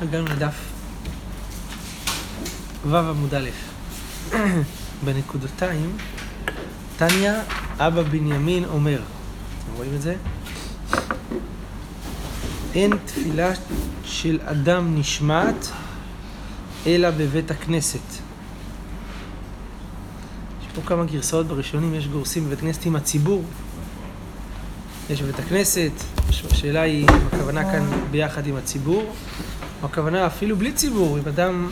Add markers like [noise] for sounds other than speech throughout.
אנחנו הגענו לדף ו' עמוד א', [clears throat] בנקודותיים, טניה אבא בנימין אומר, אתם רואים את זה? אין תפילה של אדם נשמעת אלא בבית הכנסת. יש פה כמה גרסאות בראשונים, יש גורסים בבית כנסת עם הציבור, יש בבית הכנסת, השאלה היא הכוונה כאן ביחד עם הציבור, הכוונה אפילו בלי ציבור, אם אדם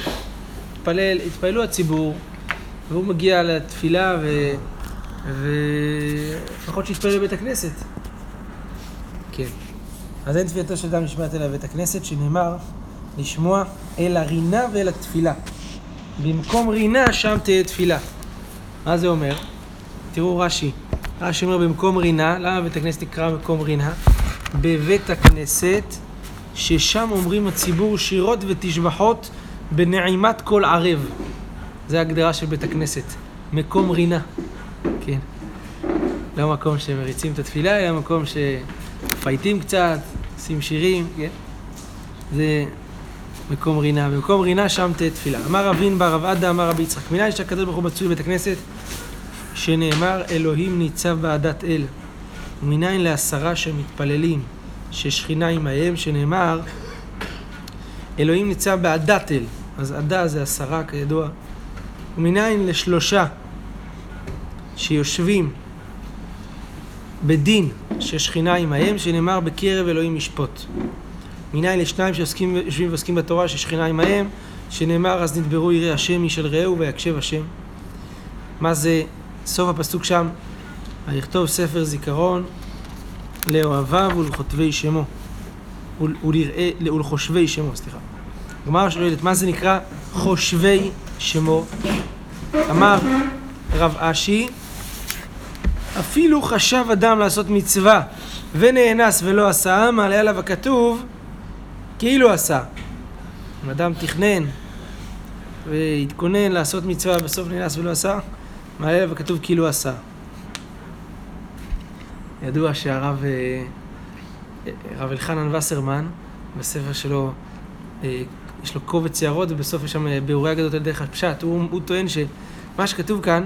התפלל, התפללו הציבור, והוא מגיע לתפילה ו... ולפחות שיתפלל בבית הכנסת. כן. אז אין תפילתו של אדם נשמעת אלא בבית הכנסת, שנאמר לשמוע אל הרינה ואל התפילה. במקום רינה שם תהיה תפילה. מה זה אומר? תראו רש"י. רש"י אומר במקום רינה, למה בית הכנסת נקרא מקום רינה? בבית הכנסת, ששם אומרים הציבור שירות ותשבחות בנעימת כל ערב. זה ההגדרה של בית הכנסת. מקום רינה. כן. לא מקום שמריצים את התפילה, אלא מקום שפייטים קצת, עושים שירים, כן? זה מקום רינה. במקום רינה שם תהיה תפילה. אמר רבין בר רב עדה, אמר רבי יצחק. מנין שהקדוש ברוך הוא מצוי בבית הכנסת, שנאמר אלוהים ניצב בעדת אל. ומנין לעשרה שמתפללים, ששכינה עמהם, שנאמר אלוהים ניצב בעדת אל. אז עדה זה עשרה כידוע. ומנין לשלושה שיושבים בדין ששכינה עמהם, שנאמר בקרב אלוהים ישפוט. מנין לשניים שיושבים ועוסקים בתורה ששכינה עמהם, שנאמר אז נדברו יראי השם איש אל רעהו ויקשב השם. מה זה סוף הפסוק שם? ויכתוב ספר זיכרון לאוהביו ולכותבי שמו. ולראה, ולחושבי שמו, סליחה. גמר שואלת, מה זה נקרא חושבי שמו? אמר רב אשי, אפילו חשב אדם לעשות מצווה ונאנס ולא עשה, מעלה עליו הכתוב כאילו עשה. אם אדם תכנן והתכונן לעשות מצווה בסוף נאנס ולא עשה, מעלה עליו הכתוב כאילו עשה. ידוע שהרב הרב אלחנן וסרמן, בספר שלו, יש לו קובץ הערות ובסוף יש שם ביאורי אגדות על דרך הפשט. הוא, הוא טוען שמה שכתוב כאן,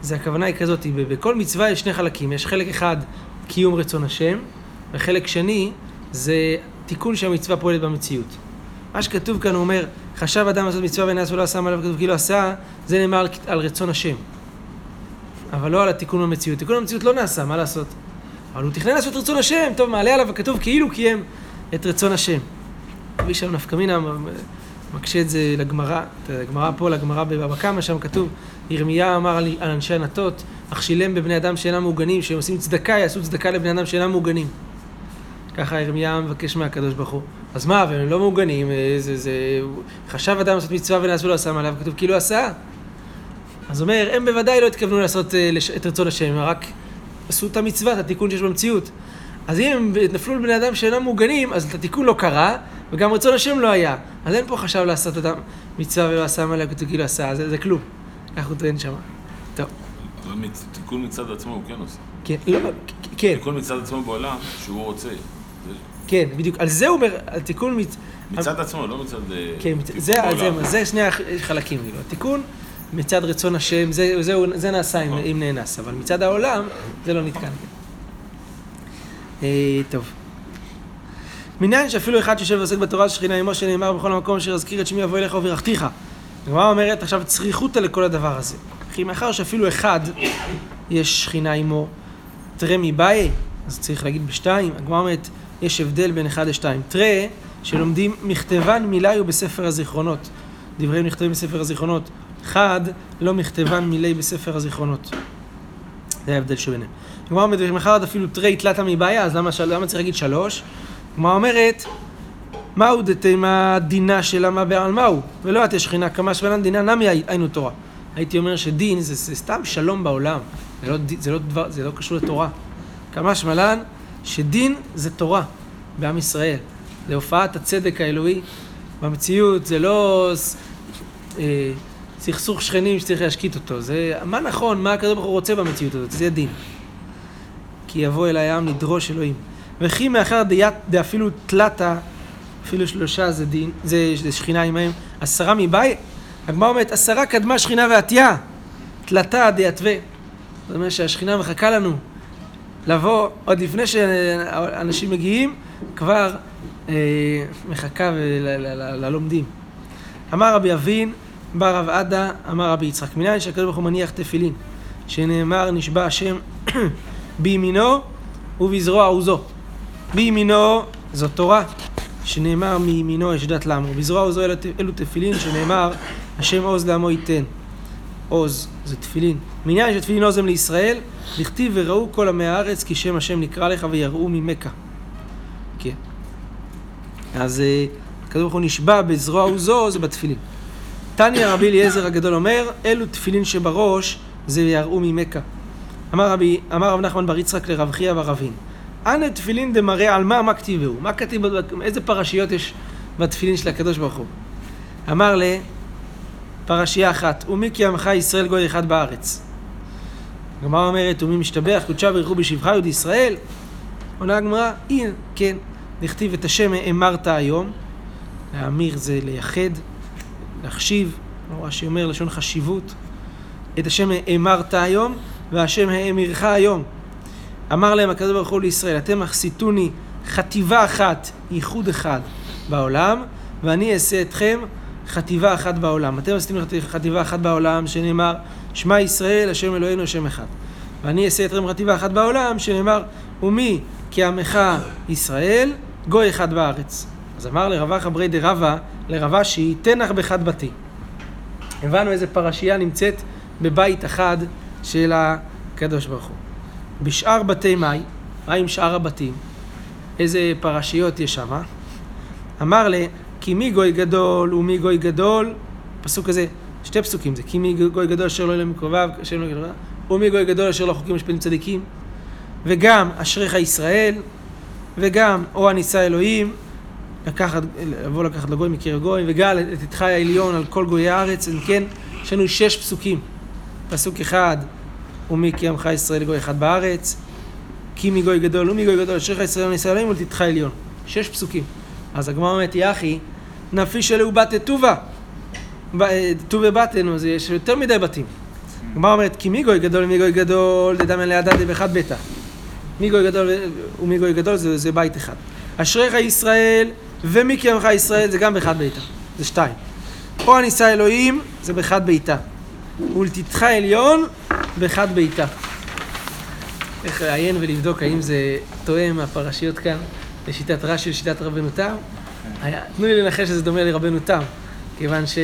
זה הכוונה היא כזאת, בכל מצווה יש שני חלקים. יש חלק אחד, קיום רצון השם, וחלק שני, זה תיקון שהמצווה פועלת במציאות. מה שכתוב כאן, הוא אומר, חשב אדם לעשות מצווה ונעש ולא עשה, מה עליו כתוב כאילו עשה, זה נאמר על, על רצון השם. אבל לא על התיקון במציאות. תיקון במציאות לא נעשה, מה לעשות? אבל הוא תכנן לעשות רצון השם, טוב, מעלה עליו הכתוב כאילו קיים את רצון השם. רבי שם נפקא מינה מקשה את זה לגמרא, את הגמרא פה, לגמרא בבבא קמא, שם כתוב, ירמיה אמר על, אנשי ענתות, אך שילם בבני אדם שאינם מעוגנים, שהם עושים צדקה, יעשו צדקה לבני אדם שאינם מעוגנים. ככה ירמיה מבקש מהקדוש ברוך הוא. אז מה, אבל הם לא מעוגנים, זה, זה... חשב אדם לעשות מצווה ונעשו לו עשה מעליו, כתוב כאילו עשה. אז אומר, הם בוודאי לא התכוונו לעשות את רצון השם, רק עשו את המצווה, את התיקון שיש במציאות. אז אם הם נפלו לבני אדם שאינם מוגנים, אז את התיקון לא קרה, וגם רצון השם לא היה. אז אין פה חשב לעשות את המצווה ולא עשה מעליו כתוב כאילו עשה, זה, זה כלום. כך הוא טוען שם. טוב. אבל תיקון מצד עצמו הוא כן עושה. כן, לא, כן. תיקון מצד עצמו בעולם, שהוא רוצה. כן, בדיוק. על זה הוא אומר, על תיקון מצ... מצד עצמו, לא מצד... כן, זה, זה, זה שני החלקים, כאילו. התיקון מצד רצון השם, זה, זה, זה נעשה אם, אם נאנס, אבל מצד העולם זה לא נתקן. אה, טוב. מניין שאפילו אחד שיושב ועוסק בתורה שכינה עמו שנאמר בכל המקום אשר אזכיר את שמי אבוא אליך וברכתיך. הגמרא אומרת עכשיו צריכותא לכל הדבר הזה. כי מאחר שאפילו אחד יש שכינה עמו תראה מבאי, אז צריך להגיד בשתיים. הגמרא אומרת יש הבדל בין אחד לשתיים. תראה שלומדים מכתבן מילי בספר הזיכרונות. דבריהם נכתבים בספר הזיכרונות. אחד לא מכתבן מילי בספר הזיכרונות. זה ההבדל שביניהם. הגמרא אומרת, מחר אפילו תרי תלתה מבעיה, אז למה, למה צריך להגיד שלוש? הגמרא אומרת, מהו דתימה דינה של מה בעל מהו? ולא את שכינה כמה שבלן דינה נמי היינו תורה. הייתי אומר שדין זה, זה סתם שלום בעולם, זה לא, זה, לא דבר, זה לא קשור לתורה. כמה שמלן שדין זה תורה בעם ישראל. זה הופעת הצדק האלוהי במציאות, זה לא אה, סכסוך שכנים שצריך להשקיט אותו. זה מה נכון, מה הקדוש ברוך הוא רוצה במציאות הזאת, זה דין. כי יבוא אל הים לדרוש אלוהים. וכי מאחר דיית דאפילו תלתה, אפילו שלושה זה דין, זה, זה שכינה עמהם, עשרה מבית, הגמרא אומרת, עשרה קדמה שכינה ועטייה, תלתה דיתווה. זאת אומרת שהשכינה מחכה לנו לבוא עוד לפני שאנשים מגיעים, כבר אה, מחכה ללומדים. אמר רבי אבין, בא רב עדה, אמר רבי יצחק, מניין שהקדוש ברוך הוא מניח תפילין, שנאמר נשבע השם [clears throat] בימינו ובזרוע עוזו. בימינו זאת תורה, שנאמר מימינו יש דת לעמו. בזרוע עוזו אלו, אלו תפילין, שנאמר השם עוז לעמו ייתן. עוז זה תפילין. מניין שתפילין עוז הם לישראל, לכתיב וראו כל עמי הארץ כי שם השם נקרא לך ויראו ממכה. אז אה, הקדוש ברוך הוא נשבע בזרוע עוזו, זה בתפילין. תניא רבי אליעזר הגדול אומר, אלו תפילין שבראש זה יראו ממכה. אמר רבי, אמר רב נחמן בר יצחק לרב חייא ורבין, אנא תפילין דמראה על מה, מה כתיבהו? מה כתיב, איזה פרשיות יש בתפילין של הקדוש ברוך הוא? אמר ל... פרשייה אחת, ומי כי עמך ישראל גוי אחד בארץ. הגמרא אומרת, ומי משתבח קודשה ברכו בשבחה יהודי ישראל? עונה הגמרא, הנה, כן, נכתיב את השם אמרת היום, להמיר זה לייחד, להחשיב, כמו רש"י אומר, לשון חשיבות, את השם אמרת היום, והשם האמירך היום. אמר להם הקדוש ברוך הוא לישראל, אתם אכסיתוני חטיבה אחת, ייחוד אחד בעולם, ואני אעשה אתכם חטיבה אחת בעולם. אתם עשיתם חטיבה אחת בעולם, שנאמר, שמע ישראל, השם אלוהינו, השם אחד. ואני אעשה אתכם חטיבה אחת בעולם, שנאמר, ומי כעמך ישראל, גוי אחד בארץ. אז אמר לרבה חברי דרבה, לרבה שהיא תנח בחד בתי. הבנו איזה פרשייה נמצאת בבית אחד של הקדוש ברוך הוא. בשאר בתי מאי, מה עם שאר הבתים? איזה פרשיות יש שם? אמר לה, כי מי גוי גדול ומי גוי גדול, פסוק כזה, שתי פסוקים זה, כי מי גוי גדול אשר לא יהיה מקרוביו, אשר לא יהיה ומי גוי גדול אשר לא חוקים משפיעים צדיקים, וגם אשריך ישראל, וגם או הנישא אלוהים, לקחת, לבוא לקחת לגוי מקיר הגוי, וגל את עתך העליון על כל גויי הארץ, אם כן, יש לנו שש פסוקים. פסוק אחד, ומי כי עמך ישראל גוי אחד בארץ, כי מי גוי גדול ומי גוי גדול, אשריך ישראל ונישא אלוהים ולתתך עליון. שש פסוקים. אז הגמרא אומרת, יחי, נפיש אלו בתי טובה. טובה בתנו, יש יותר מדי בתים. הגמרא אומרת, כי מי גוי גדול ומי גוי גדול, דדמן לידעתי באחד ביתה. מי גוי גדול ומי גוי גדול זה, זה בית אחד. אשריך ישראל ומי קיימך ישראל זה גם באחד ביתה. זה שתיים. או הנישא אלוהים זה באחד ביתה. ולתתך עליון באחד ביתה. איך לעיין ולבדוק האם זה תואם הפרשיות כאן לשיטת רש"י ולשיטת רבנו תם? תנו לי לנחש שזה דומה לרבנו תם, כיוון ש...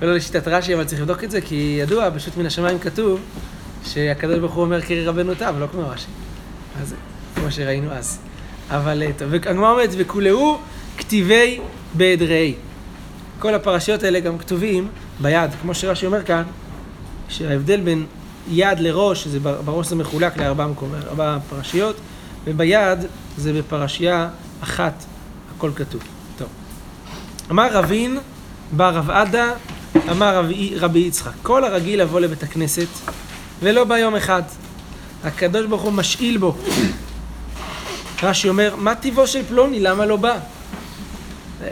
ולא לשיטת רש"י, אבל צריך לבדוק את זה, כי ידוע, פשוט מן השמיים כתוב שהקדוש ברוך הוא אומר קרי רבנו תם, לא כמו רש"י. אז כמו שראינו אז. אבל טוב, והגמרא אומרת, וכולהו כתיבי בעדרי. כל הפרשיות האלה גם כתובים ביד, כמו שרש"י אומר כאן, שההבדל בין יד לראש, זה בראש זה מחולק לארבע פרשיות, וביד זה בפרשייה אחת, הכל כתוב. טוב. אמר רבין, בא רב עדה, אמר רבי, יצחק, כל הרגיל לבוא לבית הכנסת, ולא בא יום אחד. הקדוש ברוך הוא משאיל בו. רש"י אומר, מה טיבו של פלוני, למה לא בא?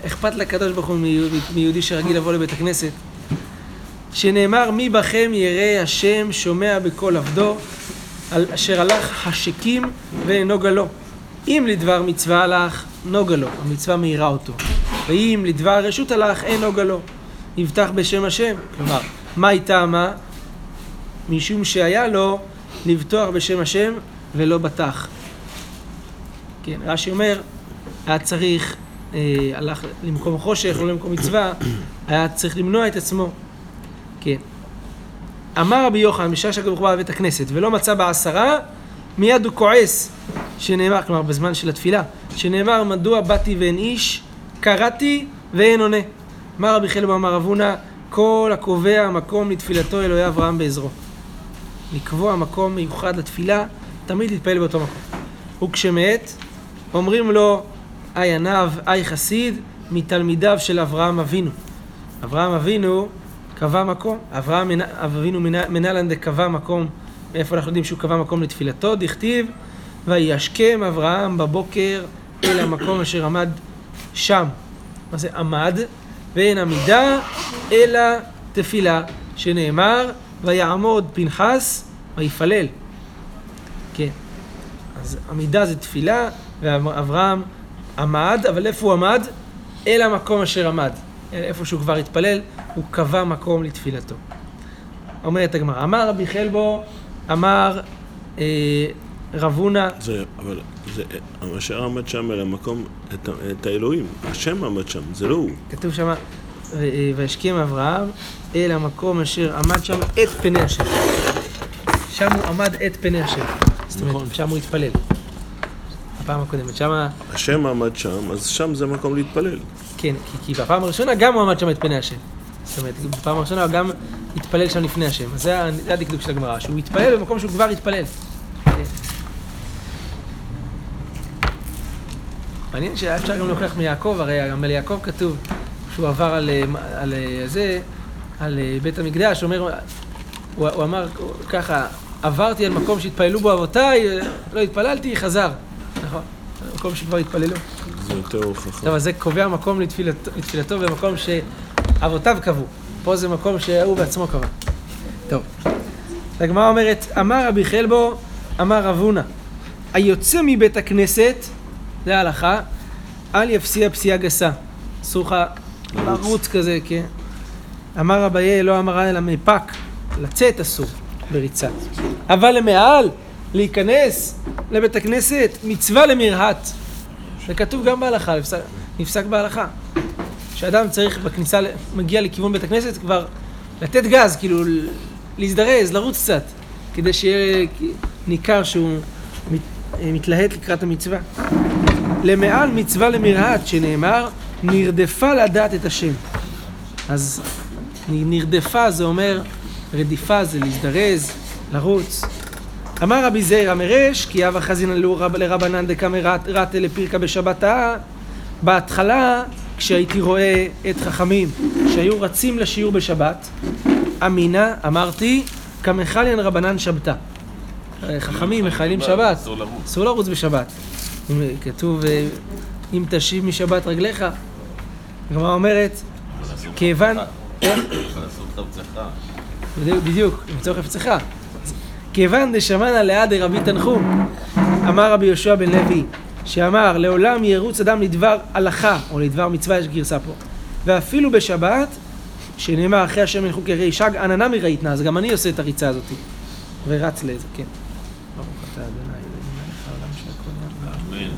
אכפת לקדוש ברוך הוא מיהודי שרגיל לבוא לבית הכנסת. שנאמר, מי בכם ירא השם שומע בקול עבדו, אשר הלך השקים ונוגה לו. אם לדבר מצווה הלך, נוגה לו, המצווה מאירה אותו. ואם לדבר רשות הלך, אין נוגה לו. יבטח בשם השם. כלומר, מה היא טעמה? משום שהיה לו לבטוח בשם השם ולא בטח. כן, רש"י אומר, היה צריך, אה, הלך למקום חושך, לא למקום מצווה, [coughs] היה צריך למנוע את עצמו. כן. אמר רבי יוחנן, בשעה שהקדוש ברוך הוא בית הכנסת, ולא מצא בעשרה, מיד הוא כועס, שנאמר, כלומר בזמן של התפילה, שנאמר, מדוע באתי ואין איש, קראתי ואין עונה. אמר רבי חלב אמר אבונה, כל הקובע מקום לתפילתו אלוהי אברהם בעזרו. לקבוע מקום מיוחד לתפילה, תמיד להתפעל באותו מקום. וכשמת, אומרים לו, אי עניו, אי חסיד, מתלמידיו של אברהם אבינו. אברהם אבינו קבע מקום, אברהם אבינו מנהלן דקבע מקום, מאיפה אנחנו יודעים שהוא קבע מקום לתפילתו? דכתיב, וישכם אברהם בבוקר אל המקום אשר עמד שם. מה זה עמד? ואין עמידה אלא תפילה, שנאמר, ויעמוד פנחס ויפלל. כן. אז עמידה זה תפילה, ואברהם עמד, אבל איפה הוא עמד? אל המקום אשר עמד. איפה שהוא כבר התפלל, הוא קבע מקום לתפילתו. אומרת הגמרא, אמר רבי חלבו, אמר אה, רב הונא, זה, אבל זה, אשר עמד שם אל המקום, את, את האלוהים, השם עמד שם, זה לא הוא. כתוב שם, וישכם אברהם אל המקום אשר עמד שם את פני השם. שם הוא עמד את פני השם. זאת אומרת, נכון. שם הוא התפלל. הפעם הקודמת, שם, השם עמד שם, אז שם זה מקום להתפלל. כן, כי, כי בפעם הראשונה גם הוא עמד שם את פני השם. זאת אומרת, בפעם הראשונה הוא גם התפלל שם לפני השם. אז זה, הדקדוק של הגמרא, שהוא התפלל במקום שהוא כבר התפלל. מעניין שהיה אפשר גם להוכיח מיעקב, הרי גם על יעקב כתוב שהוא עבר על, אה, על אה, זה, על אה, בית המקדש, אומר, הוא, הוא אמר ככה, עברתי על מקום שהתפללו בו אבותיי, לא התפללתי, חזר. נכון, מקום שכבר התפללו. זה יותר הוכחה. טוב, אז זה קובע מקום לתפילתו, לתפילתו במקום שאבותיו קבעו. פה זה מקום שהוא בעצמו קבע. טוב. הגמרא אומרת, אמר רבי חלבו, אמר רב הונא, היוצא מבית הכנסת, זה ההלכה, אל יפסיע פסיעה גסה. אסור לך לרוץ כזה, כן? אמר אביי, לא אמרה אלא מפק, לצאת אסור בריצה. אבל למעל, להיכנס לבית הכנסת, מצווה למרהט. זה כתוב גם בהלכה, נפסק, נפסק בהלכה. שאדם צריך בכניסה, מגיע לכיוון בית הכנסת כבר לתת גז, כאילו להזדרז, לרוץ קצת, כדי שיהיה ניכר שהוא מת, אה, מתלהט לקראת המצווה. למעל מצווה למרהט, שנאמר, נרדפה לדעת את השם. אז נרדפה זה אומר, רדיפה זה להזדרז, לרוץ. אמר רבי זעיר המרש, כי אבא חזינא לרבנן דקמא רת- רתא לפירקא בשבתא. בהתחלה, כשהייתי רואה את חכמים שהיו רצים לשיעור בשבת, אמינא, אמרתי, כמחליין רבנן שבתא. חכמים מחללים שבת, אסור לרוץ. בשבת. כתוב, אה, אם תשיב משבת רגליך, הגמרא אומרת, כיוון... בדיוק, למצוא חפצך. כיוון דשמענה ליד רבי תנחום, אמר רבי יהושע בן לוי, שאמר, לעולם ירוץ אדם לדבר הלכה, או לדבר מצווה, יש גרסה פה. ואפילו בשבת, שנאמר, אחרי השם ילכו כרי שג, עננה מראיתנה, אז גם אני עושה את הריצה הזאת. ורץ לאיזה, כן. ברוך אתה ה' אלוהים מלך העולם שהכל נהיה בדברו. אמן.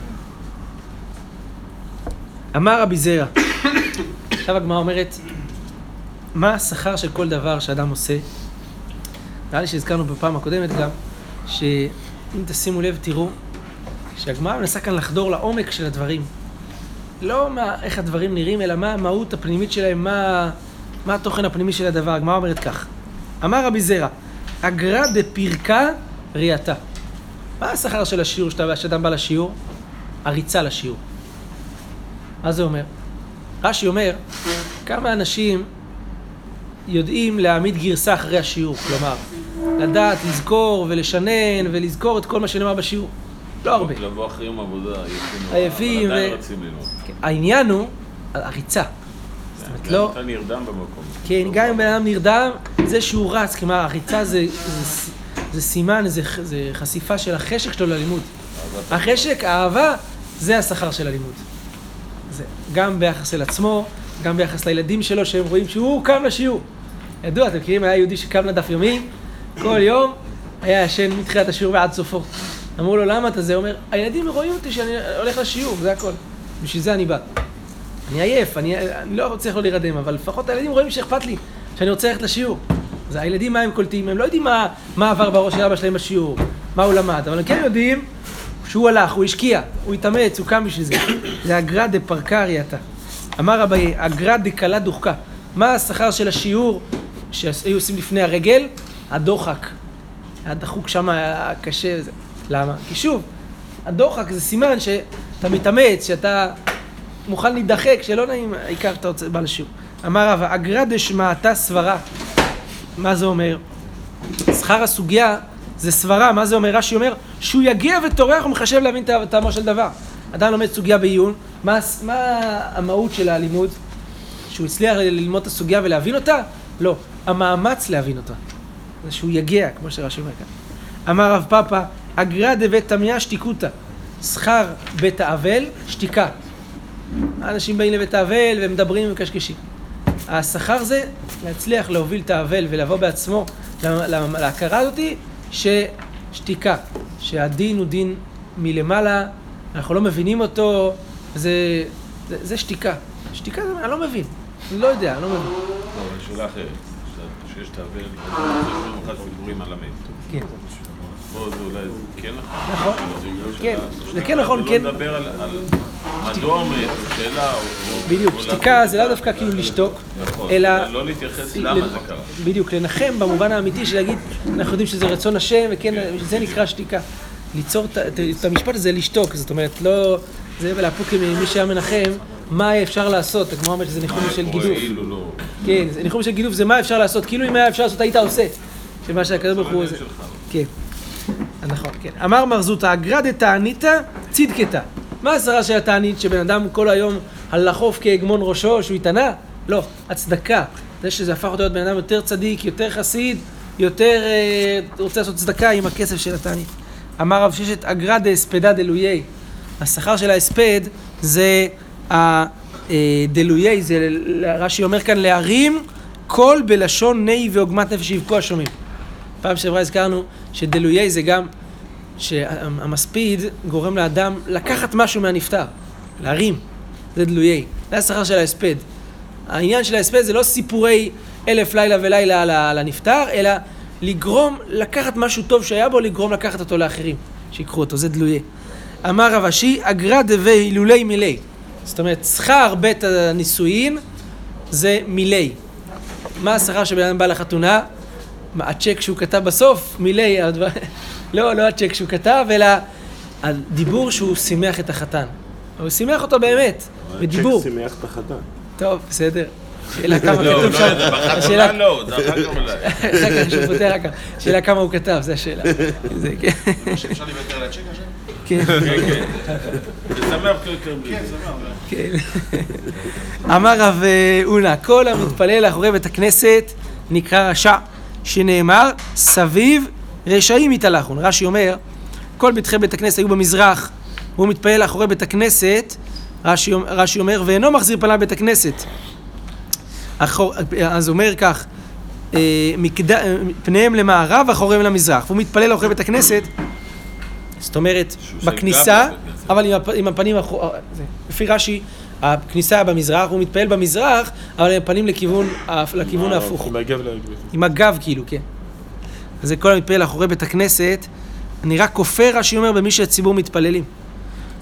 אמר רבי זרע, עכשיו הגמרא אומרת, מה השכר של כל דבר שאדם עושה? נראה לי שהזכרנו בפעם הקודמת גם, שאם תשימו לב, תראו, שהגמרא מנסה כאן לחדור לעומק של הדברים. לא מה, איך הדברים נראים, אלא מה המהות הפנימית שלהם, מה, מה התוכן הפנימי של הדבר. הגמרא אומרת כך, אמר רבי זרע, אגרה דפירקה ראייתה. מה השכר של השיעור שאתה- שאדם בא לשיעור? הריצה לשיעור. מה זה אומר? רש"י אומר, כמה אנשים יודעים להעמיד גרסה אחרי השיעור, כלומר, לדעת, לזכור ולשנן ולזכור את כל מה שנאמר בשיעור. לא הרבה. לבוא אחרי יום עבודה, עייפים. אבל עדיין רצים ללמוד. העניין הוא הריצה. זאת אומרת, גם לא... אתה נרדם במקום. כן, גם אם בן אדם נרדם, זה שהוא רץ, כלומר, הריצה זה, סימן, זה חשיפה של החשק שלו ללימוד. החשק, האהבה, זה השכר של הלימוד. זה גם ביחס אל עצמו, גם ביחס לילדים שלו, שהם רואים שהוא קם לשיעור. ידוע, אתם מכירים, היה יהודי שקם לדף יומי, כל יום היה ישן מתחילת השיעור ועד סופו. אמרו לו, למה אתה זה? הוא אומר, הילדים רואים אותי שאני הולך לשיעור, זה הכל. בשביל זה אני בא. אני עייף, אני, אני לא רוצה לא להירדם, אבל לפחות הילדים רואים שאכפת לי, שאני רוצה ללכת לשיעור. אז הילדים, מה הם קולטים? הם לא יודעים מה, מה עבר בראש של אבא שלהם בשיעור, מה הוא למד, אבל הם כן יודעים שהוא הלך, הוא השקיע, הוא התאמץ, הוא קם בשביל זה. זה אגרא פרקריה אתה. אמר רבי, אגרא דה קלה דוחקה. מה השכר של השיעור שהיו עושים לפני הרגל? הדוחק. היה דחוק שם, היה קשה. וזה. למה? כי שוב, הדוחק זה סימן שאתה מתאמץ, שאתה מוכן להידחק, שלא נעים, העיקר אתה רוצה, בא לשיעור. אמר רבא, אגרא דשמעתה סברה. מה זה אומר? שכר הסוגיה זה סברה, מה זה אומר? רש"י אומר שהוא יגיע וטורח ומחשב להבין את טעמו של דבר. אדם לומד סוגיה בעיון, מה, מה המהות של הלימוד? שהוא הצליח ללמוד את הסוגיה ולהבין אותה? לא, המאמץ להבין אותה. זה שהוא יגיע, כמו שרש"י אומר כאן. אמר רב פאפא, אגרא דבית תמיה שתיקותא. שכר בית האבל, שתיקה. האנשים באים לבית האבל ומדברים ומקשקשים. השכר זה להצליח להוביל את האבל ולבוא בעצמו להכרה הזאתי ששתיקה, שהדין הוא דין מלמעלה, אנחנו לא מבינים אותו, זה, זה, זה שתיקה. שתיקה זה, אני לא מבין, אני לא יודע, אני לא מבין. לא, אבל שאלה אחרת, שיש האבל, זה סיפורים על המת. כן. פה זה אולי כן נכון. נכון. כן, זה כן נכון, כן. כן. לא מדבר על מדוע מת, שאלה או... בדיוק, שתיקה זה לאו דווקא כאילו לשתוק, נכון, אלא... לא להתייחס למה זה קרה. בדיוק, לנחם במובן האמיתי של להגיד, אנחנו יודעים שזה רצון השם, וכן, זה נקרא שתיקה. ליצור את המשפט הזה, לשתוק, זאת אומרת, לא... זה ולהפוק ממי שהיה מנחם, מה אפשר לעשות, הגמרא אומרת שזה ניחום של גידוף. לא... כן, ניחום של גידוף זה מה אפשר לעשות, כאילו אם היה אפשר לעשות היית עושה. שמה שהקדוש ברוך הוא... כן. נכון, כן. אמר מר זוטא, אגרא דתעניתא צדקתא. מה הסברה של התענית, שבן אדם כל היום הלכוף כהגמון ראשו, שהוא התענה? לא, הצדקה. זה שזה הפך אותו להיות בן אדם יותר צדיק, יותר חסיד, יותר אה, רוצה לעשות צדקה עם הכסף של התענית. אמר רב ששת אגרא דאספדא דלויי. השכר של ההספד זה הדלויי, זה רש"י אומר כאן להרים קול בלשון נהי ועוגמת נפש יבכו השומעים. פעם שעברה הזכרנו שדלויי זה גם שהמספיד גורם לאדם לקחת משהו מהנפטר, להרים, זה דלויי, זה השכר של ההספד. העניין של ההספד זה לא סיפורי אלף לילה ולילה על הנפטר, אלא לגרום לקחת משהו טוב שהיה בו, לגרום לקחת אותו לאחרים, שיקחו אותו, זה דלויי. אמר רב אשי, אגרא דבי הילולי מילי. זאת אומרת, שכר בית הנישואין זה מילי. מה השכר שבן אדם בא לחתונה? הצ'ק שהוא כתב בסוף? מילי. לא, לא הצ'ק שהוא כתב, אלא הדיבור שהוא שימח את החתן. הוא שימח אותו באמת, בדיבור. הצ'ק שימח את החתן. טוב, בסדר. שאלה כמה לא, כתוב לא, שם. השאלה- לא, זה אחר כך [laughs] אולי. אחר כך שהוא פותח אחר כך. שאלה כמה הוא כתב, זו השאלה. זה כן. אפשר לוותר על הצ'ק עכשיו? כן. כן, כן. כן. סבבה. כן. אמר רב אה, אונה, כל המתפלל אחורי בית הכנסת נקרא רשע, שנאמר, סביב רשעים יתהלכון. רש"י אומר, כל בטחי בית הכנסת היו במזרח, והוא מתפלל אחורי בית הכנסת, רש"י רש"י אומר, ואינו מחזיר פניו בית הכנסת. אחור, אז אומר כך, אה, מקד... אה, פניהם למערב, אחוריהם למזרח. והוא מתפלל אחורי בית הכנסת, זאת אומרת, בכניסה. אבל עם, הפ... עם הפנים אחור... זה. לפי רש"י, הכניסה במזרח, הוא מתפלל במזרח, אבל עם הפנים לכיוון, לכיוון ההפוך. עם הגב. עם הגב כאילו, כן. אז זה כל המתפלל אחורי בית הכנסת, אני רק כופר, רש"י אומר, במי שהציבור מתפללים.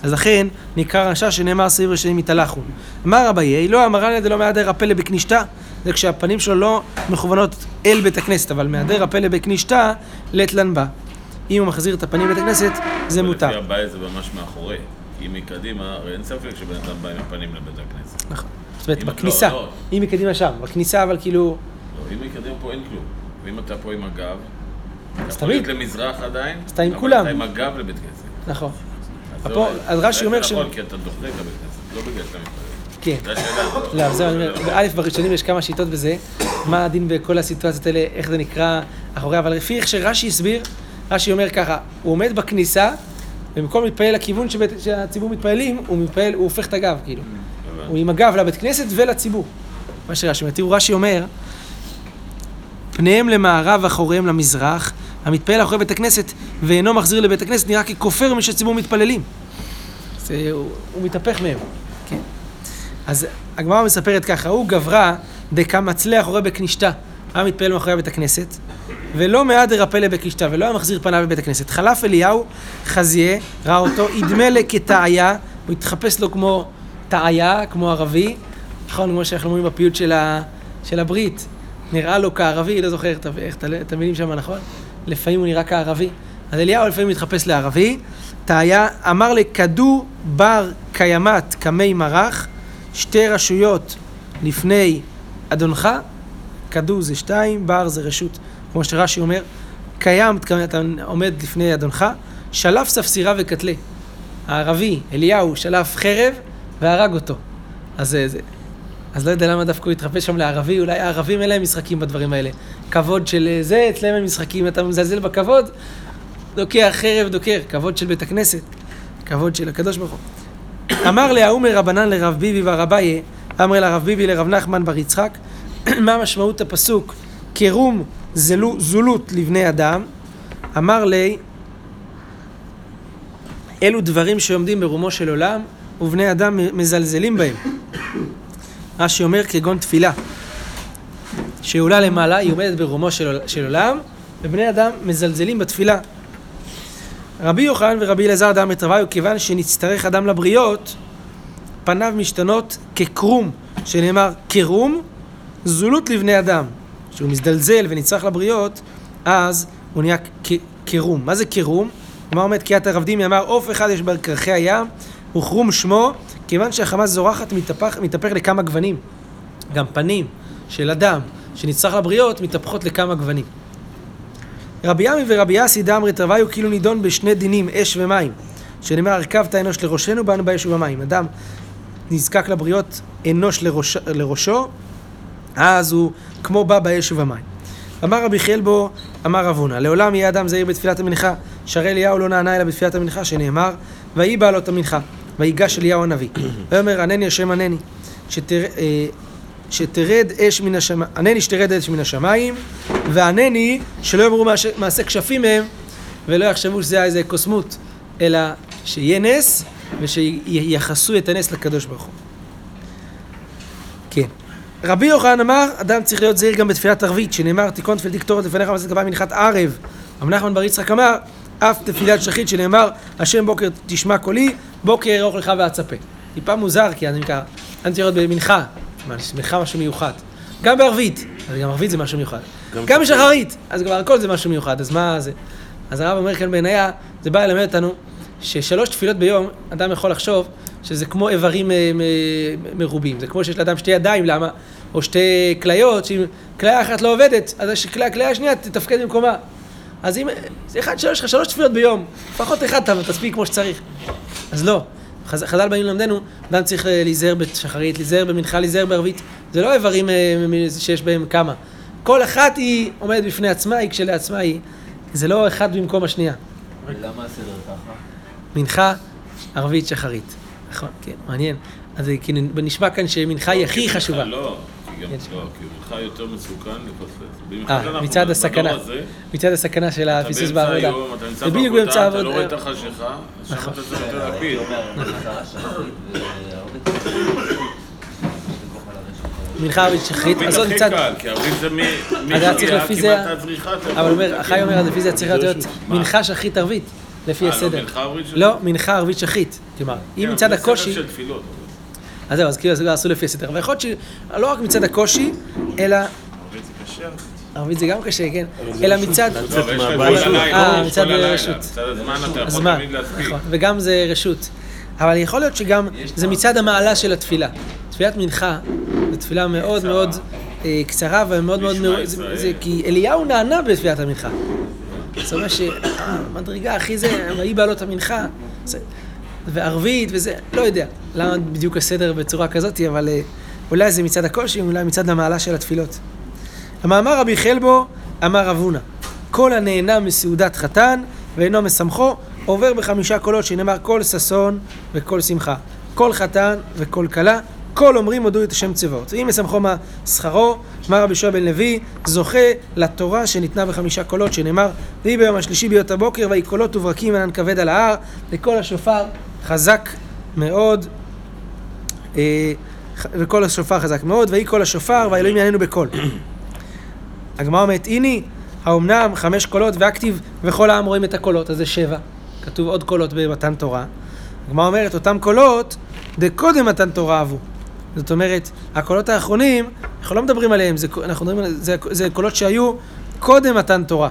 אז לכן, נקרא רשע שנאמר סביב רשעים יתהלכו. אמר אביי, לא אמרן דלא מהדר הפלא בכנישתא, זה כשהפנים שלו לא מכוונות אל בית הכנסת, אבל מהדר הפלא בכנישתא, לית לן בה. אם הוא מחזיר את הפנים לבית הכנסת, זה מותר. לפי הבית זה ממש מאחורי. כי מקדימה, הרי אין ספק שבן אדם בא עם הפנים לבית הכנסת. נכון. זאת אומרת, אם את בכניסה. לא, לא. אם מקדימה שם, בכניסה אבל כאילו... לא, אם מקדימה פה אין כלום. ואם אתה פה עם הגב, אתה יכול תמיד. להיות למזרח עדיין, אז אתה עם אבל כולם. אתה עם הגב לבית כנסת. נכון. אז אז רש"י אומר ש- נכון, כי אתה דוחק לבית כנסת, לא בגלל שאתה מתפלל. כן. לא, זהו, אני אומר, באלף בראשונים יש כמה שיטות בזה, מה הדין בכל הסיטואציות האלה, איך זה נקרא אחורי, אבל לפי איך שרש"י הסביר, רש"י אומר ככה, הוא עומד בכניסה, ובמקום להתפלל לכיוון שהציבור מתפללים, הוא מתפלל, הוא הופך את הגב, כאילו. הוא עם הגב לבית כנסת ולציבור. מה שרש"י אומר. תראו, רש"י אומר, פניהם למערב ואחוריהם למזרח, המתפלל אחורי בית הכנסת ואינו מחזיר לבית הכנסת נראה ככופר משהציבור מתפללים. זה, הוא, הוא מתהפך מהם. כן. אז הגמרא מספרת ככה, הוא גברה דקמצלה אחורי בכנישתא, היה מתפלל מאחורי בית הכנסת, ולא מהדר הפלא בכנישתא, ולא היה מחזיר פניו לבית הכנסת. חלף אליהו, חזיה, ראה אותו, ידמה לה כתעיה, הוא התחפש לו כמו תעיה, כמו ערבי, נכון, כמו שאנחנו אומרים בפיוט של, הברית, נראה לו כערבי, לא זוכר את המילים שם, נכון? לפעמים הוא נראה כערבי. אז אליהו לפעמים מתחפש לערבי, תעיה, אמר לכדו בר קיימת קמי מרח, שתי רשויות לפני אדונך, כדו זה שתיים, בר זה רשות, כמו שרש"י אומר, קיים, אתה עומד לפני אדונך, שלף ספסירה וקטלה. הערבי, אליהו, שלף חרב והרג אותו. אז, זה, זה, אז לא יודע למה דווקא הוא התחפש שם לערבי, אולי הערבים אין להם משחקים בדברים האלה. כבוד של אה, זה, אצלם הם משחקים, אתה מזלזל בכבוד, דוקר חרב דוקר, כבוד של בית הכנסת, כבוד של הקדוש ברוך הוא. אמר להאומר רבנן לרב ביבי והרבייה, אמר לרב ביבי לרב נחמן בר יצחק, [clears throat] מה משמעות הפסוק? קירום זלו, זולות לבני אדם, אמר לי, אלו דברים שעומדים ברומו של עולם, ובני אדם מזלזלים בהם. רש"י אומר כגון תפילה, שהיא עולה למעלה, היא עומדת ברומו של, של עולם, ובני אדם מזלזלים בתפילה. רבי יוחנן ורבי אלעזר דם את רביו, כיוון שנצטרך אדם לבריות, פניו משתנות כקרום, שנאמר קרום, זולות לבני אדם. כשהוא מזדלזל ונצטרך לבריות, אז הוא נהיה קרום. מה זה קרום? מה עומד קיאת הרב דימי אמר, עוף אחד יש בקרחי הים, וכרום שמו, כיוון שהחמה זורחת מתהפך, מתהפך לכמה גוונים. גם פנים של אדם שנצטרך לבריות מתהפכות לכמה גוונים. רבי ימי ורבי יאסי דאמרי תרוויו כאילו נידון בשני דינים, אש ומים. שנאמר, הרכבת אנוש לראשנו, באנו באש ובמים. אדם נזקק לבריות אנוש לראש, לראשו, אז הוא כמו בא באש ובמים. אמר רבי חלבו, אמר רב הונא, לעולם יהיה אדם זהיר בתפילת המנחה, שהרי אליהו לא נענה אלא בתפילת המנחה, שנאמר, ויהי בעלות המנחה, ויגש אליהו הנביא. ויאמר, ענני השם ענני, שתר, אה, שתרד אש מן השמיים, ענני שתרד אש מן השמיים, וענני שלא יאמרו מעשה כשפים מהם, ולא יחשבו שזה היה איזה קוסמות, אלא שיהיה נס, ושייחסו את הנס לקדוש ברוך הוא. כן. רבי יוחנן אמר, אדם צריך להיות זהיר גם בתפילת ערבית, שנאמר, תיקון תפילתי קטורת לפניך ועשית גבי מנחת ערב. רב נחמן בר יצחק אמר, אף תפילת שחית שנאמר, השם בוקר תשמע קולי, בוקר ארוך לך ואצפה. טיפה מוזר, כי אני ככה, אני צריך להיות במנחה, מנחה משהו מיוחד. גם בערבית, אז גם ערבית זה משהו מיוחד. גם בשחרית, אז כבר הכל זה משהו מיוחד, אז מה זה? אז הרב אומר כאן בעינייה, זה בא ללמד אותנו ששלוש תפילות ביום, אדם יכול לחשוב שזה כמו איברים אה, מרובים. זה כמו שיש לאדם שתי ידיים, למה? או שתי כליות, שאם כליה אחת לא עובדת, אז הכליה השנייה תתפקד במקומה. אז אם, זה אחד, שלוש, שלוש תפילות ביום, לפחות אחד תספיק כמו שצריך. אז לא. חז"ל באים ללמדנו, אדם צריך אה, להיזהר בשחרית, להיזהר במנחה, להיזהר בערבית. זה לא איברים אה, שיש בהם כמה. כל אחת היא עומדת בפני עצמה, היא כשלעצמה היא. זה לא אחד במקום השנייה. למה הסדר ככה? מנחה, ערבית, שחרית. נכון, כן, מעניין. אז כאילו, נשמע כאן שמנחה היא הכי חשובה. לא, גם לא, כי יותר מסוכן לפספס. אה, מצד הסכנה. מצד הסכנה של הפיסוס בעבודה. אתה נמצא בעבודה, אתה לא רואה את החשיכה, שם נכון. אתה צריך יותר להקפיד. מנחה ערבית שחרית, אז עוד. קל, כי ערבית זה מ- אז היה צריך משקיעה לפי כמעט זה- עד זריחה. אתה יכול- אבל אומר, החי אומר, אז לפי זה צריך להיות? מנחה שחרית ערבית, לפי אה, לא, הסדר. לא, מנחה ערבית שחרית. כלומר, אם כן, מצד זה סדר הקושי... אז זהו, אז כאילו זה עשו לפי הסדר. אבל יכול להיות שלא רק מצד הקושי, אלא... ערבית זה גם קשה, כן. אלא מצד... אה, מצד הלילה. רשות. תמיד להספיק. נכון, וגם זה רשות. אבל יכול להיות שגם זה מצד המעלה של התפילה. תפילת מנחה זו תפילה מאוד. מאוד אה, קצרה ומאוד מאוד... כי אליהו נענה בתפילת המנחה. זאת אומרת שהמדרגה [coughs] הכי זה, ויהי בעלות המנחה, וערבית וזה, לא יודע למה בדיוק הסדר בצורה כזאת, אבל אה, אולי זה מצד הקושי, אולי מצד המעלה של התפילות. המאמר רבי חלבו, אמר רב הונא, כל הנהנה מסעודת חתן ואינו משמחו, עובר בחמישה קולות, שנאמר כל ששון וכל שמחה. כל חתן וכל כלה, כל אומרים הודו את השם צבאות. ואם משמחו מה שכרו, אמר רבי שועה בן לוי, זוכה לתורה שניתנה בחמישה קולות, שנאמר, ויהי ביום השלישי ביות הבוקר, ויהי קולות וברקים ענן כבד על ההר, וקול השופר חזק מאוד. אה, וקול השופר חזק מאוד, ויהי קול השופר, והאלוהים יעננו בקול. [clears throat] הגמרא אומרת, הנה, האומנם חמש קולות, והכתיב וכל העם רואים את הקולות, אז זה שבע. כתוב עוד קולות במתן תורה. הגמרא אומרת, אותם קולות, דקודם מתן תורה אבו. זאת אומרת, הקולות האחרונים, אנחנו לא מדברים עליהם, זה, אנחנו מדברים על, זה, זה קולות שהיו קודם מתן תורה.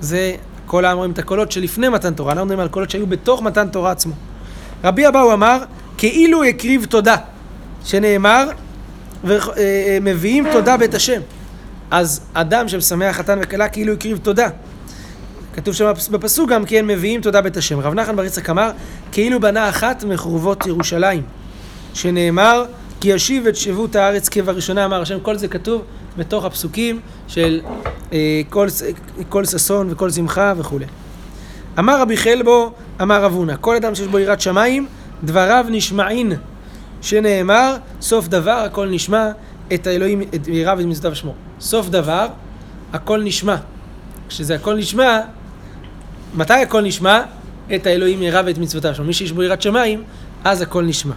זה כל העם רואים את הקולות שלפני מתן תורה, אנחנו מדברים על קולות שהיו בתוך מתן תורה עצמו. רבי אבאו אמר, כאילו הקריב תודה, שנאמר, ומביאים תודה בית השם. אז אדם שמשמח חתן וכלה כאילו הקריב תודה. כתוב שם בפסוק גם כן, מביאים תודה בית השם. רב נחמן בר יצחק אמר, כאילו בנה אחת מחורבות ירושלים, שנאמר, כי ישיב את שבות הארץ כבראשונה, אמר השם, כל זה כתוב בתוך הפסוקים של אה, כל, כל ששון וכל שמחה וכולי. אמר רבי חלבו, אמר רב הונא, כל אדם שיש בו יראת שמיים, דבריו נשמעין, שנאמר, סוף דבר הכל נשמע, את האלוהים, את יראיו ואת מצוותיו שמור. סוף דבר, הכל נשמע. כשזה הכל נשמע, מתי הכל נשמע? את האלוהים ירא ואת מצוותיו שלו. מי שיש בו יראת שמיים, אז הכל נשמע.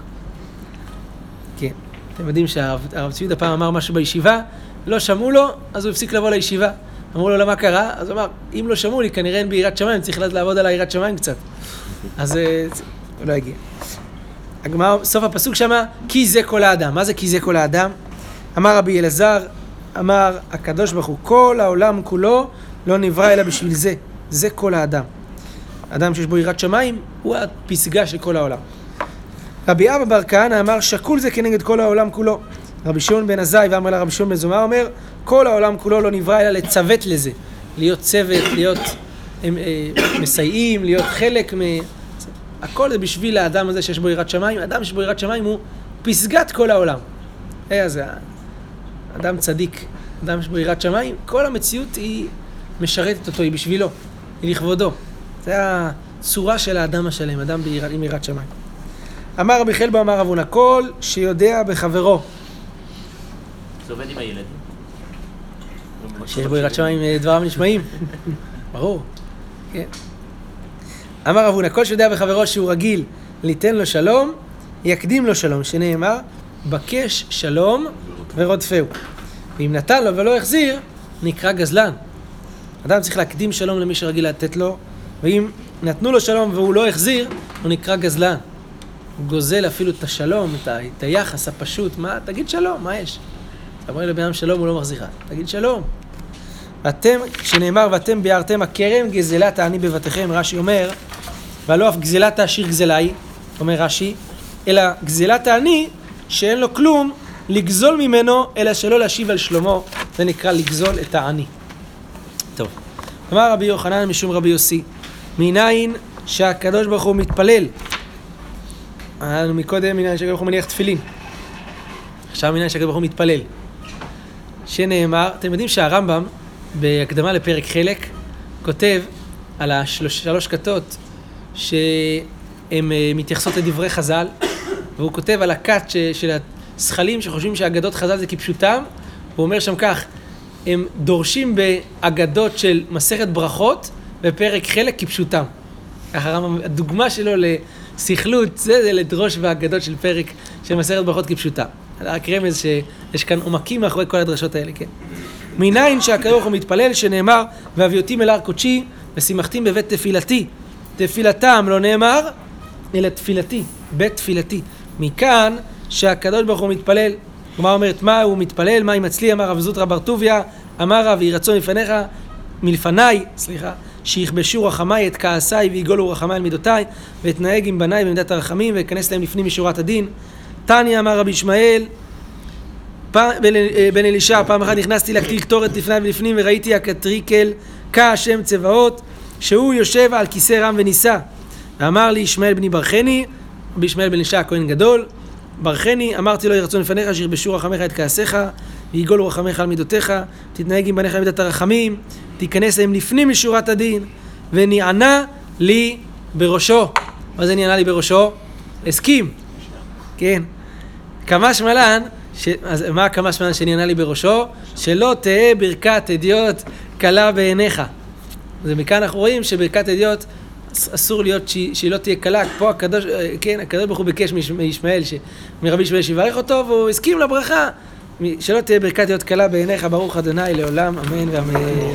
כן. אתם יודעים שהרב צבי פעם אמר משהו בישיבה, לא שמעו לו, אז הוא הפסיק לבוא לישיבה. אמרו לו, למה קרה? אז הוא אמר, אם לא שמעו לי, כנראה אין בי יראת שמיים, צריך לעבוד על היראת שמיים קצת. אז אה, הוא לא הגיע. הגמרא, סוף הפסוק שמה, כי זה כל האדם. מה זה כי זה כל האדם? אמר רבי אלעזר, אמר הקדוש ברוך הוא, כל העולם כולו לא נברא אלא בשביל זה. זה כל האדם. אדם שיש בו יראת שמיים, הוא הפסגה של כל העולם. רבי אבא בר כהנא אמר, שקול זה כנגד כל העולם כולו. רבי שמעון בן עזאי ואמר לה רבי שמעון בן זומא אומר, כל העולם כולו לא נברא אלא לצוות לזה. להיות צוות, להיות הם, אה, מסייעים, להיות חלק מ... הכל זה בשביל האדם הזה שיש בו יראת שמיים. אדם שיש בו יראת שמיים הוא פסגת כל העולם. אה, זה אדם צדיק, אדם שיש בו יראת שמיים, כל המציאות היא משרתת אותו, היא בשבילו, היא לכבודו. זה הצורה של האדם השלם, אדם ביר... עם יראת שמיים. אמר רבי חלבו אמר רב כל שיודע בחברו. זה עובד עם הילדים. שיש בו יראת שמיים אה, דבריו נשמעים. [laughs] ברור, כן. אמר רב הונא, כל שיודע בחברו שהוא רגיל ליתן לו שלום, יקדים לו שלום, שנאמר, בקש שלום ורודפהו. ואם נתן לו ולא החזיר, נקרא גזלן. אדם צריך להקדים שלום למי שרגיל לתת לו, ואם נתנו לו שלום והוא לא החזיר, הוא נקרא גזלן. הוא גוזל אפילו את השלום, את היחס הפשוט, מה, תגיד שלום, מה יש? אתה אומר לבן אדם שלום, הוא לא מחזיר לך, תגיד שלום. ואתם, שנאמר, ואתם ביארתם הכרם גזלת העני בבתיכם, רש"י אומר, ולא אף גזלת העשיר גזלה היא, אומר רש"י, אלא גזלת העני, שאין לו כלום, לגזול ממנו, אלא שלא להשיב על שלמה, זה נקרא לגזול את העני. טוב. אמר רבי יוחנן משום רבי יוסי, מניין שהקדוש ברוך הוא מתפלל. היה לנו מקודם מניין שהקדוש ברוך הוא מניח תפילין. עכשיו מניין שהקדוש ברוך הוא מתפלל. שנאמר, אתם יודעים שהרמב"ם, בהקדמה לפרק חלק, כותב על השלוש כתות שהן אה, מתייחסות לדברי חז"ל, והוא כותב על הכת של הזכלים שחושבים שאגדות חז"ל זה כפשוטם, הוא אומר שם כך, הם דורשים באגדות של מסכת ברכות בפרק חלק כפשוטם. הרמב"ם, הדוגמה שלו לסכלות, זה, זה לדרוש באגדות של פרק של מסכת ברכות כפשוטם. רק רמז שיש כאן עומקים מאחורי כל הדרשות האלה, כן. מניין שהקדוש הוא מתפלל שנאמר והביאותים אל הר קודשי ושימחתים בבית תפילתי. תפילתם לא נאמר אלא תפילתי, בית תפילתי. מכאן שהקדוש ברוך הוא מתפלל. הגמרא אומרת, מה הוא מתפלל? מה אם אצלי? אמר רב זוטרא בר טוביה, אמר רב, יהי רצון מלפניך, מלפניי, סליחה, שיכבשו רחמיי את כעסיי ויגולו רחמיי על מידותיי, ואתנהג עם בניי במידת הרחמים, ואכנס להם לפנים משורת הדין. תניא אמר רבי ישמעאל, בן אלישע, פעם אחת נכנסתי להקטיל קטורת לפני ולפנים וראיתי הקטריקל כהשם צבאות, שהוא יושב על כיסא רם ונישא. ואמר לי ישמעאל בני ברכני, רבי ישמעאל בן אלישע הכהן גדול, ברכני, אמרתי לו יהי רצון לפניך, שירבשו רחמיך את כעסיך, ויגולו רחמיך על מידותיך, תתנהג עם בניך במידת הרחמים, תיכנס להם לפנים משורת הדין, ונענה לי בראשו. מה זה נענה לי בראשו? הסכים, כן. כמה שמלן, ש... אז מה כמה שמלן שנענה לי בראשו? שלא תהא ברכת אדיוט קלה בעיניך. ומכאן אנחנו רואים שברכת אדיוט אסור להיות שהיא, שהיא לא תהיה קלה, פה הקדוש, כן, הקדוש ברוך הוא ביקש מישמעאל, מרבי ישמעאל שיברך אותו, והוא הסכים לברכה, שלא תהיה ברכת להיות קלה בעיניך, ברוך אדוני לעולם, אמן ואמן.